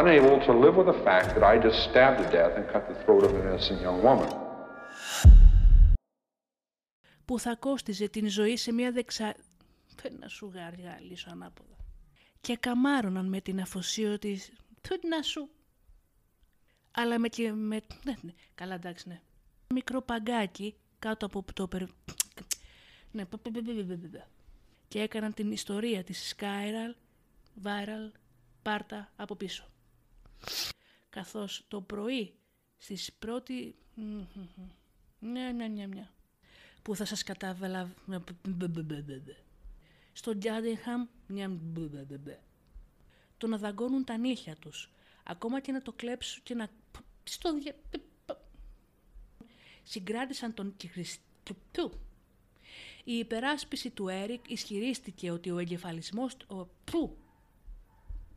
Unable to live with the fact that I just stabbed to death and cut the throat of an innocent young woman. Που θα κόστιζε την ζωή σε μια δεξα... Φέρ να σου γαργαλίσω ανάποδα. Και καμάρωναν με την αφοσίωτη... Του να σου... Αλλά με και με... Ναι, ναι. Καλά εντάξει, ναι. Μικρό παγκάκι κάτω από το περ... Ναι. π- π- π- π- π- π- Και έκαναν την ιστορία της Spiral, Viral, Πάρτα από πίσω. Καθώς το πρωί στις πρώτη... Ναι, ναι, ναι, ναι. Που θα σας κατάβαλα... Στο Τζάντεχαμ... Το να δαγκώνουν τα νύχια τους. Ακόμα και να το κλέψουν και να... Στο δια... Συγκράτησαν τον Χριστού. Η υπεράσπιση του Έρικ ισχυρίστηκε ότι ο εγκεφαλισμός... Ο... Που,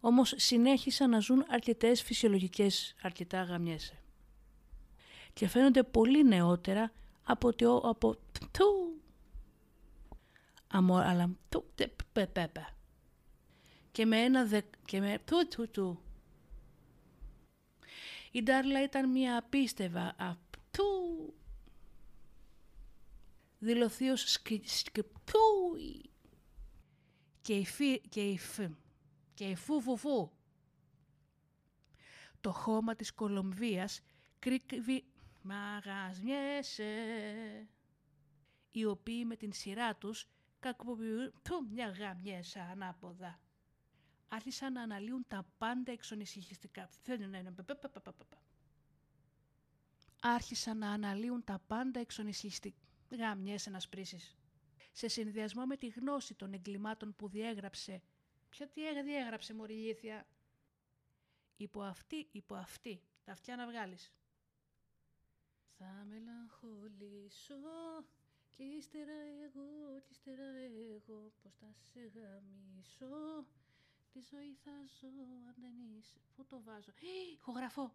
όμως συνέχισαν να ζουν αρκετές φυσιολογικές αρκετά γαμιέσαι. Και φαίνονται πολύ νεότερα από ότι ο- από του αμο, αλλά του τε, πε, πε, πε. Και με ένα δε, και με του του του. Η Ντάρλα ήταν μια απίστευα α, του δηλωθείος σκι, σκι, του, και η φι, και η φ, και η φου φου φου. Το χώμα της Κολομβίας κρύβει μαγαζιέσαι, οι οποίοι με την σειρά τους κακοποιούν του μια γαμιέσα ανάποδα. Άρχισαν να αναλύουν τα πάντα εξονησυχιστικά. Άρχισαν να αναλύουν τα πάντα εξονησυχιστικά. Γαμιέσαι να σπρίσεις. Σε συνδυασμό με τη γνώση των εγκλημάτων που διέγραψε. Ποια τι έγ- διέγραψε μωρή ηλίθεια; Υπό αυτή, υπό αυτή. Τα αυτιά να βγάλεις. Θα μελαγχολήσω και ύστερα εγώ, και ύστερα εγώ πως θα σε γαμίσω. Τη ζωή θα ζω αν δεν είσαι. Πού το βάζω; Ι, Ηχογραφώ.